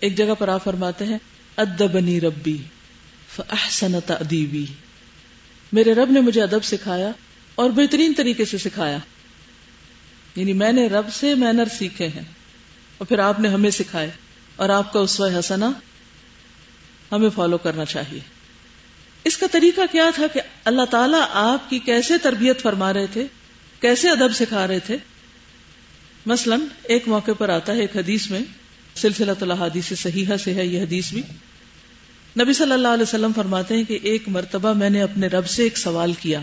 ایک جگہ پر آپ فرماتے ہیں، ادبنی ربی فاحسن تأدیبی۔ میرے رب نے مجھے ادب سکھایا اور بہترین طریقے سے سکھایا۔ یعنی میں نے رب سے مینر سیکھے ہیں اور پھر آپ نے ہمیں سکھائے اور آپ کا اسوہ حسنا ہمیں فالو کرنا چاہیے۔ اس کا طریقہ کیا تھا کہ اللہ تعالیٰ آپ کی کیسے تربیت فرما رہے تھے؟ کیسے ادب سکھا رہے تھے؟ مثلا ایک موقع پر آتا ہے ایک حدیث میں سلسلہ حدیث صحیحہ سے ہے یہ حدیث بھی۔ نبی صلی اللہ علیہ وسلم فرماتے ہیں کہ ایک مرتبہ میں نے اپنے رب سے ایک سوال کیا۔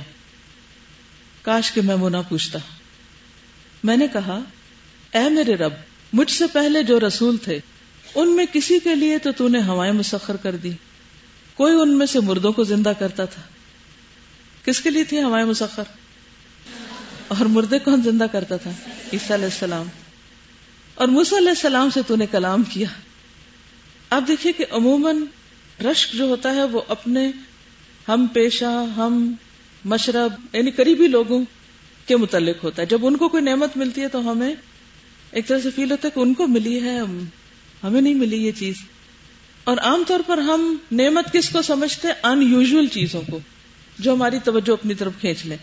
کاش کہ میں وہ نہ پوچھتا۔ میں نے کہا، اے میرے رب، مجھ سے پہلے جو رسول تھے، ان میں کسی کے لیے تو تو نے ہوائیں مسخر کر دی کوئی ان میں سے مردوں کو زندہ کرتا تھا۔ کس کے لیے تھی ہوائیں مسخر؟ اور مردے کون زندہ کرتا تھا، عیسیٰ علیہ السلام۔ اور موسیٰ علیہ السلام سے تو نے کلام کیا۔ اب دیکھیے کہ عموماً رشک جو ہوتا ہے وہ اپنے ہم پیشہ، ہم مشرب یعنی قریبی لوگوں کے متعلق ہوتا ہے۔ جب ان کو کوئی نعمت ملتی ہے تو ہمیں ایک طرح سے فیل ہوتا ہے کہ ان کو ملی ہے ہمیں نہیں ملی یہ چیز۔ اور عام طور پر ہم نعمت کس کو سمجھتے ان یوزل چیزوں کو، جو ہماری توجہ اپنی طرف کھینچ لیں۔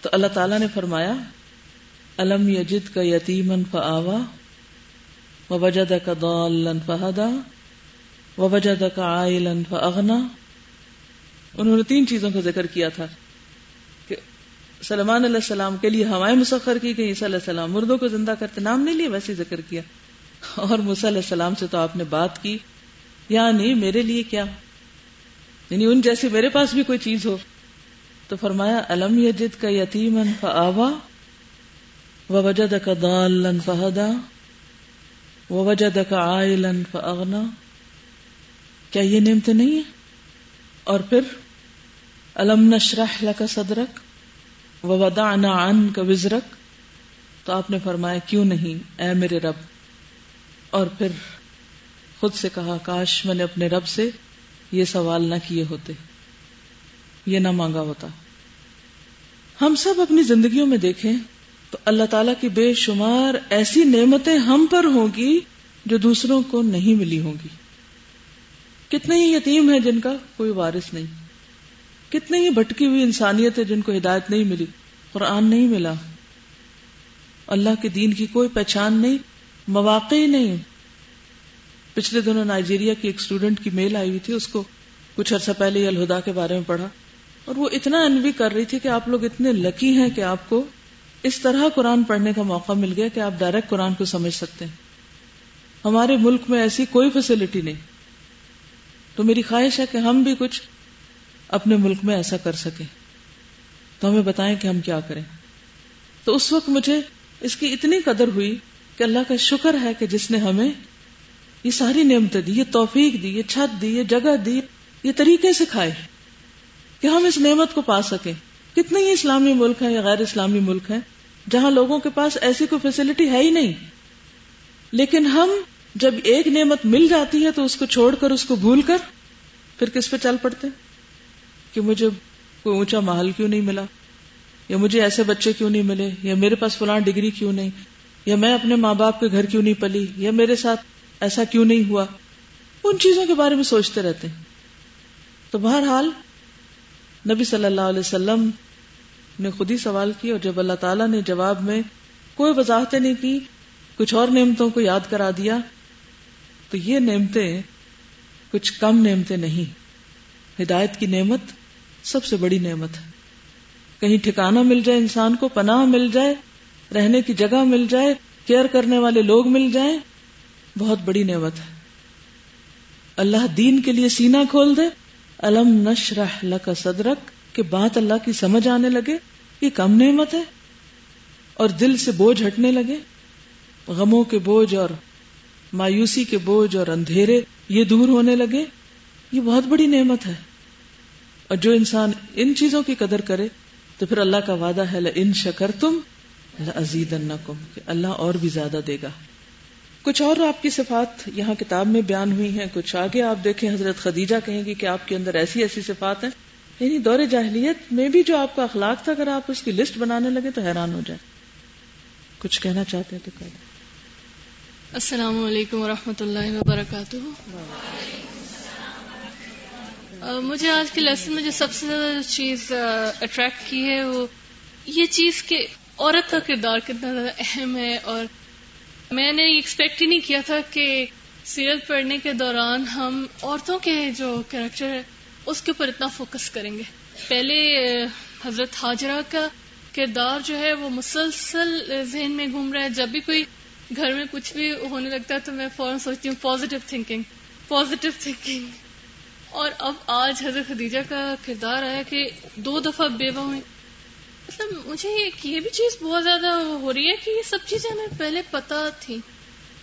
تو اللہ تعالیٰ نے فرمایا، الم یجد کا یتیمن فآوا وجد کا دالن فہدا وجد کا عائلن فاغنا انہوں نے تین چیزوں کا ذکر کیا تھا کہ سلمان علیہ السلام کے لیے ہوائیں مسخر کی گئی عیسیٰ علیہ السلام مردوں کو زندہ کرتے، نام نہیں لیا، ویسے ذکر کیا۔ اور موسیٰ علیہ السلام سے تو آپ نے بات کی یعنی میرے لیے کیا؟ یعنی ان جیسے میرے پاس بھی کوئی چیز ہو تو فرمایا، الم یجد کا یتیم فآوا وجد کا دالن فہدا وجد کا عائلن فاغنا. کیا یہ نعمتیں نہیں ہیں اور پھر، الم نشرح لك صدرک ووضعنا عنك وزرک؟ تو آپ نے فرمایا، کیوں نہیں، اے میرے رب؟ اور پھر خود سے کہا، کاش میں نے اپنے رب سے یہ سوال نہ کیے ہوتے۔ یہ نہ مانگا ہوتا۔ ہم سب اپنی زندگیوں میں دیکھیں تو اللہ تعالی کی بے شمار ایسی نعمتیں ہم پر ہوں گی جو دوسروں کو نہیں ملی ہوں گی۔ کتنے ہی یتیم ہیں جن کا کوئی وارث نہیں۔ کتنے ہی بھٹکی ہوئی انسانیت ہے جن کو ہدایت نہیں ملی۔ قرآن نہیں ملا۔ اللہ کے دین کی کوئی پہچان نہیں، مواقع ہی نہیں۔ پچھلے دنوں نائجیریا کی ایک اسٹوڈنٹ کی میل آئی ہوئی تھی، اس کو کچھ عرصہ پہلے الہدا کے بارے میں پڑھا۔ اور وہ اتنا انوی کر رہی تھی کہ آپ لوگ اتنے لکی ہیں کہ آپ کو اس طرح قرآن پڑھنے کا موقع مل گیا کہ آپ ڈائریکٹ قرآن کو سمجھ سکتے ہیں۔ ہمارے ملک میں ایسی کوئی فیسلٹی نہیں۔ تو میری خواہش ہے کہ ہم بھی کچھ اپنے ملک میں ایسا کر سکیں۔ تو ہمیں بتائیں کہ ہم کیا کریں۔ تو اس وقت مجھے اس کی اتنی قدر ہوئی کہ اللہ کا شکر ہے کہ جس نے ہمیں یہ ساری نعمتیں دی، یہ توفیق دی، یہ چھت دی، یہ جگہ دی، یہ طریقے سکھائے۔ کہ ہم اس نعمت کو پا سکیں۔ کتنے ہی اسلامی ملک ہیں یا غیر اسلامی ملک ہیں، جہاں لوگوں کے پاس ایسی کوئی فیسلٹی ہے ہی نہیں۔ لیکن ہم جب ایک نعمت مل جاتی ہے تو اس کو چھوڑ کر، اس کو بھول کر، پھر کس پہ چل پڑتے کہ مجھے کوئی اونچا محل کیوں نہیں ملا؟ یا مجھے ایسے بچے کیوں نہیں ملے؟ یا میرے پاس فلاں ڈگری کیوں نہیں؟ یا میں اپنے ماں باپ کے گھر کیوں نہیں پلی؟ یا میرے ساتھ ایسا کیوں نہیں ہوا؟ ان چیزوں کے بارے میں سوچتے رہتے ہیں۔ تو بہرحال نبی صلی اللہ علیہ وسلم نے خود ہی سوال کیا اور جب اللہ تعالیٰ نے جواب میں کوئی وضاحتیں نہیں کی، کچھ اور نعمتوں کو یاد کرا دیا، تو یہ نعمتیں کچھ کم نعمتیں نہیں۔ ہدایت کی نعمت سب سے بڑی نعمت ہے۔ کہیں ٹھکانا مل جائے، انسان کو پناہ مل جائے، رہنے کی جگہ مل جائے، کیئر کرنے والے لوگ مل جائیں، بہت بڑی نعمت ہے۔ اللہ دین کے لیے سینا کھول دے الم نشرح لک صدرک کہ بات اللہ کی سمجھ آنے لگے، یہ کم نعمت ہے، اور دل سے بوجھ ہٹنے لگے۔ غموں کے بوجھ اور مایوسی کے بوجھ اور اندھیرے یہ دور ہونے لگے۔ یہ بہت بڑی نعمت ہے۔ اور جو انسان ان چیزوں کی قدر کرے، تو پھر اللہ کا وعدہ ہے ان شکر تم اللہ عزیز اللہ اور بھی زیادہ دے گا۔ کچھ اور آپ کی صفات یہاں کتاب میں بیان ہوئی ہیں، کچھ آگے آپ دیکھیں، حضرت خدیجہ کہیں گی کہ آپ کے اندر ایسی ایسی صفات ہیں۔ یعنی دور جاہلیت میں بھی جو آپ کا اخلاق تھا، اگر آپ اس کی لسٹ بنانے لگے تو حیران ہو جائے کچھ کہنا چاہتے ہیں تو کہ السلام علیکم ورحمۃ اللہ وبرکاتہ۔ مجھے آج کے لیسن میں جو سب سے زیادہ چیز اٹریکٹ کی ہے، وہ یہ چیز کہ عورت کا کردار کتنا زیادہ اہم ہے اور میں نے ایکسپیکٹ ہی نہیں کیا تھا کہ سیریل پڑھنے کے دوران ہم عورتوں کے جو کریکٹر ہے اس کے اوپر اتنا فوکس کریں گے۔ پہلے، حضرت حاجرہ کا کردار جو ہے، وہ مسلسل ذہن میں گھوم رہا ہے۔ جب بھی کوئی گھر میں کچھ بھی ہونے لگتا ہے تو میں فوراً سوچتی ہوں پازیٹو تھنکنگ پازیٹو تھنکنگ اور اب آج حضرت خدیجہ کا کردار آیا کہ دو دفعہ بیوہ ہوئی مطلب مجھے یہ بھی چیز بہت زیادہ ہو رہی ہے کہ یہ سب چیزیں ہمیں پہلے پتا تھی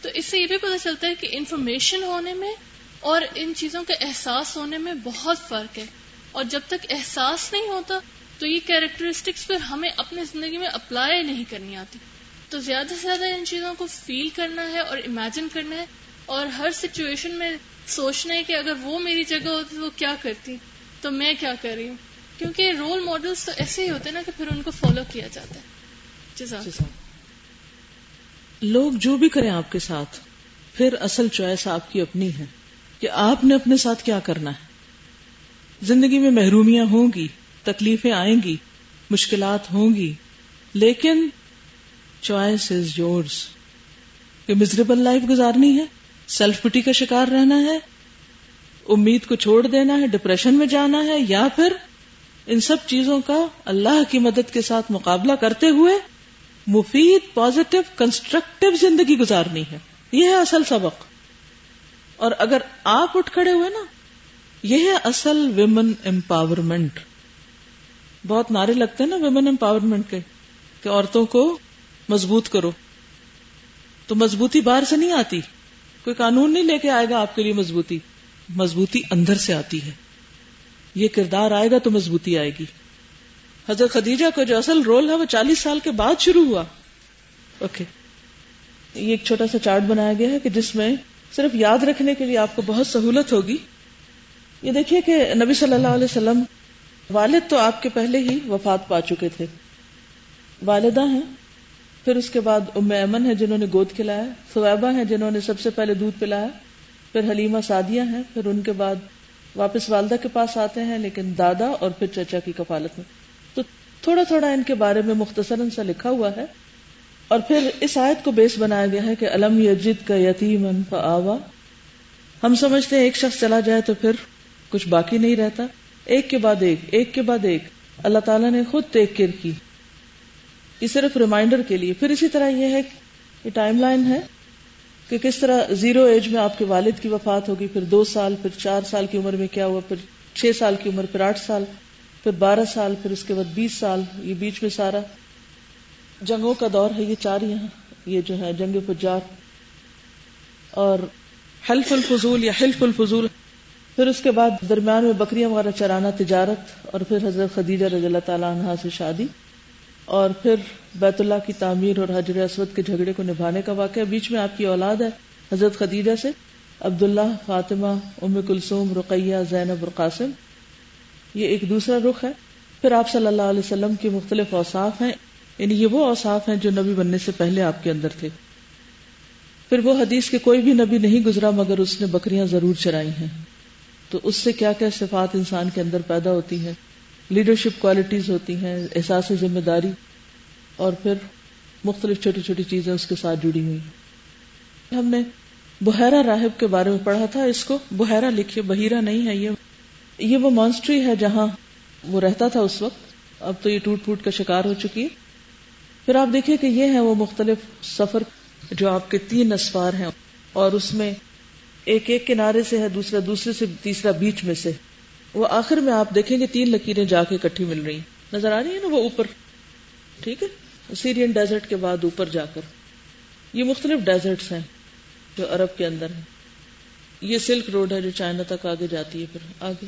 تو اس سے یہ بھی پتا چلتا ہے کہ انفارمیشن ہونے میں اور ان چیزوں کا احساس ہونے میں بہت فرق ہے۔ اور جب تک احساس نہیں ہوتا تو یہ کیریکٹرسٹکس پھر ہمیں اپنی زندگی میں اپلائی نہیں کرنی آتی۔ تو زیادہ سے زیادہ ان چیزوں کو فیل کرنا ہے اور امیجن کرنا ہے اور ہر سچویشن میں سوچنا ہے کہ اگر وہ میری جگہ ہوتی تو وہ کیا کرتی، تو میں کیا کر رہی ہوں؟ کیونکہ رول ماڈلس تو ایسے ہی ہوتے نا کہ پھر ان کو فالو کیا جاتا ہے۔ جی جی لوگ جو بھی کریں آپ کے ساتھ، پھر اصل چوائس آپ کی اپنی ہے کہ آپ نے اپنے ساتھ کیا کرنا ہے۔ زندگی میں محرومیاں ہوں گی، تکلیفیں آئیں گی، مشکلات ہوں گی، لیکن چوائس از یورس کہ مزریبل لائف گزارنی ہے سیلف پٹی کا شکار رہنا ہے، امید کو چھوڑ دینا ہے ڈپریشن میں جانا ہے، یا پھر ان سب چیزوں کا اللہ کی مدد کے ساتھ مقابلہ کرتے ہوئے مفید پازیٹو کنسٹرکٹیو زندگی گزارنی ہے۔ یہ ہے اصل سبق۔ اور اگر آپ اٹھ کھڑے ہوئے نا، یہ ہے اصل ویمن امپاورمنٹ بہت نعرے لگتے ہیں نا ویمن امپاورمنٹ کے، کہ عورتوں کو مضبوط کرو۔ تو مضبوطی باہر سے نہیں آتی۔ کوئی قانون نہیں لے کے آئے گا آپ کے لیے مضبوطی۔ مضبوطی اندر سے آتی ہے۔ یہ کردار آئے گا تو مضبوطی آئے گی۔ حضرت خدیجہ کا جو اصل رول ہے وہ چالیس سال کے بعد شروع ہوا۔ اوکے یہ ایک چھوٹا سا چارٹ بنایا گیا ہے کہ جس میں صرف یاد رکھنے کے لیے آپ کو بہت سہولت ہوگی۔ یہ دیکھیے کہ نبی صلی اللہ علیہ وسلم والد تو آپ کے پہلے ہی وفات پا چکے تھے۔ والدہ ہیں، پھر اس کے بعد ام ایمن ہے جنہوں نے گود کھلایا سویبا ہیں جنہوں نے سب سے پہلے دودھ پلایا، پھر حلیمہ سعدیہ ہیں، پھر ان کے بعد واپس والدہ کے پاس آتے ہیں، لیکن دادا اور پھر چچا کی کفالت میں۔ تو تھوڑا تھوڑا ان کے بارے میں مختصر سا لکھا ہوا ہے۔ اور پھر اس آیت کو بیس بنایا گیا ہے کہ الم یجد کا یتیم آوا ہم سمجھتے ہیں ایک شخص چلا جائے تو پھر کچھ باقی نہیں رہتا۔ ایک کے بعد ایک ایک کے بعد ایک۔ اللہ تعالیٰ نے خود ٹیک کیئر کی۔ یہ صرف ریمائنڈر کے لیے۔ پھر اسی طرح یہ ہے کہ ٹائم لائن ہے۔ کہ کس طرح زیرو ایج میں آپ کے والد کی وفات ہوگی، پھر دو سال، پھر چار سال کی عمر میں کیا ہوا، پھر چھ سال کی عمر، پھر آٹھ سال، پھر بارہ سال، پھر اس کے بعد بیس سال، یہ بیچ میں سارا جنگوں کا دور ہے، یہ چار یہاں، یہ جو ہے جنگ پجار اور حلف الفضول یا حلف الفضول۔ پھر اس کے بعد درمیان میں بکریاں وغیرہ چرانا تجارت اور پھر حضرت خدیجہ رضی اللہ تعالیٰ عنہ سے شادی۔ اور پھر بیت اللہ کی تعمیر اور حجر اسود کے جھگڑے کو نبھانے کا واقعہ بیچ میں آپ کی اولاد ہے، حضرت خدیجہ سے، عبداللہ فاطمہ، ام کلثوم، رقیہ، زینب اور قاسم۔ یہ ایک دوسرا رخ ہے۔ پھر آپ صلی اللہ علیہ وسلم کی مختلف اوصاف ہیں۔ یعنی یہ وہ اوصاف ہیں جو نبی بننے سے پہلے آپ کے اندر تھے۔ پھر وہ حدیث کے کوئی بھی نبی نہیں گزرا مگر اس نے بکریاں ضرور چرائی ہیں۔ تو اس سے کیا کیا صفات انسان کے اندر پیدا ہوتی ہیں؟ لیڈرشپ کوالٹیز ہوتی ہیں، احساس ذمہ داری، اور پھر مختلف چھوٹی چھوٹی چیزیں اس کے ساتھ جڑی ہوئی ہم نے بحیرہ راہب کے بارے میں پڑھا تھا، اس کو بحیرہ لکھیے، بحیرہ نہیں ہے یہ۔ یہ وہ مانسٹری ہے جہاں وہ رہتا تھا اس وقت۔ اب تو یہ ٹوٹ پھوٹ کا شکار ہو چکی ہے۔ پھر آپ دیکھیے کہ یہ ہے وہ مختلف سفر جو آپ کے تین اسفار ہیں، اور اس میں ایک ایک کنارے سے ہے، دوسرا دوسرے سے، تیسرا بیچ میں سے۔ وہ آخر میں آپ دیکھیں گے تین لکیریں جا کے کٹھی مل رہی نظر آ رہی ہے نا وہ اوپر؟ ٹھیک ہے؟ سیرین ڈیزرٹ کے بعد اوپر جا کر۔ یہ مختلف ڈیزرٹس ہیں جو عرب کے اندر ہیں۔ یہ سلک روڈ ہے جو چائنا تک آگے جاتی ہے پھر آگے۔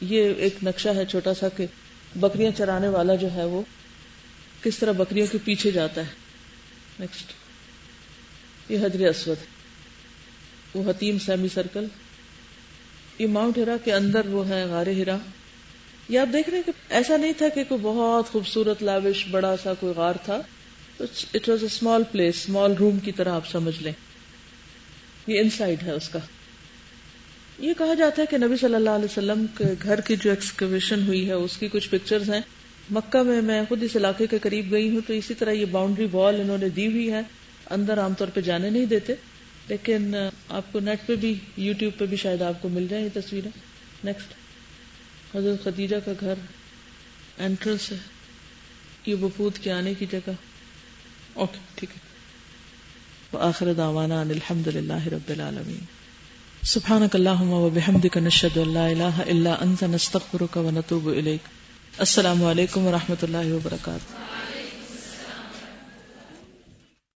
یہ ایک نقشہ ہے چھوٹا سا کہ بکریاں چرانے والا جو ہے وہ کس طرح بکریوں کے پیچھے جاتا ہے۔ نیکسٹ یہ حضر اسود۔ وہ حتیم سیمی سرکل۔ یہ ماؤنٹ ہرا کے اندر وہ ہے غار ہرا یہ آپ دیکھ رہے ہیں کہ ایسا نہیں تھا کہ کوئی بہت خوبصورت لاوش بڑا سا کوئی غار تھا۔ It was a small place small room کی طرح آپ سمجھ لیں۔ یہ ان سائڈ ہے اس کا۔ یہ کہا جاتا ہے کہ نبی صلی اللہ علیہ وسلم کے گھر کی جو ایکسکویشن ہوئی ہے، اس کی کچھ پکچرز ہیں۔ مکہ میں میں خود اس علاقے کے قریب گئی ہوں تو اسی طرح یہ باؤنڈری وال انہوں نے دی ہوئی ہے۔ اندر عام طور پہ جانے نہیں دیتے۔ لیکن آپ کو نیٹ پہ بھی، یوٹیوب پہ بھی شاید آپ کو مل جائیں یہ تصویریں۔ نیکسٹ حضرت خدیجہ کا گھر انٹرنس ہے۔ یہ وفود کے آنے کی جگہ۔ اوکے ٹھیک ہے۔ آخر دعوانا ان الحمد للہ رب العالمین۔ سبحانک اللہم و بحمدک نشہد ان لا الہ الا انت، نستغفرک و نتوب الیک۔ السلام علیکم و رحمۃ اللہ وبرکاتہ۔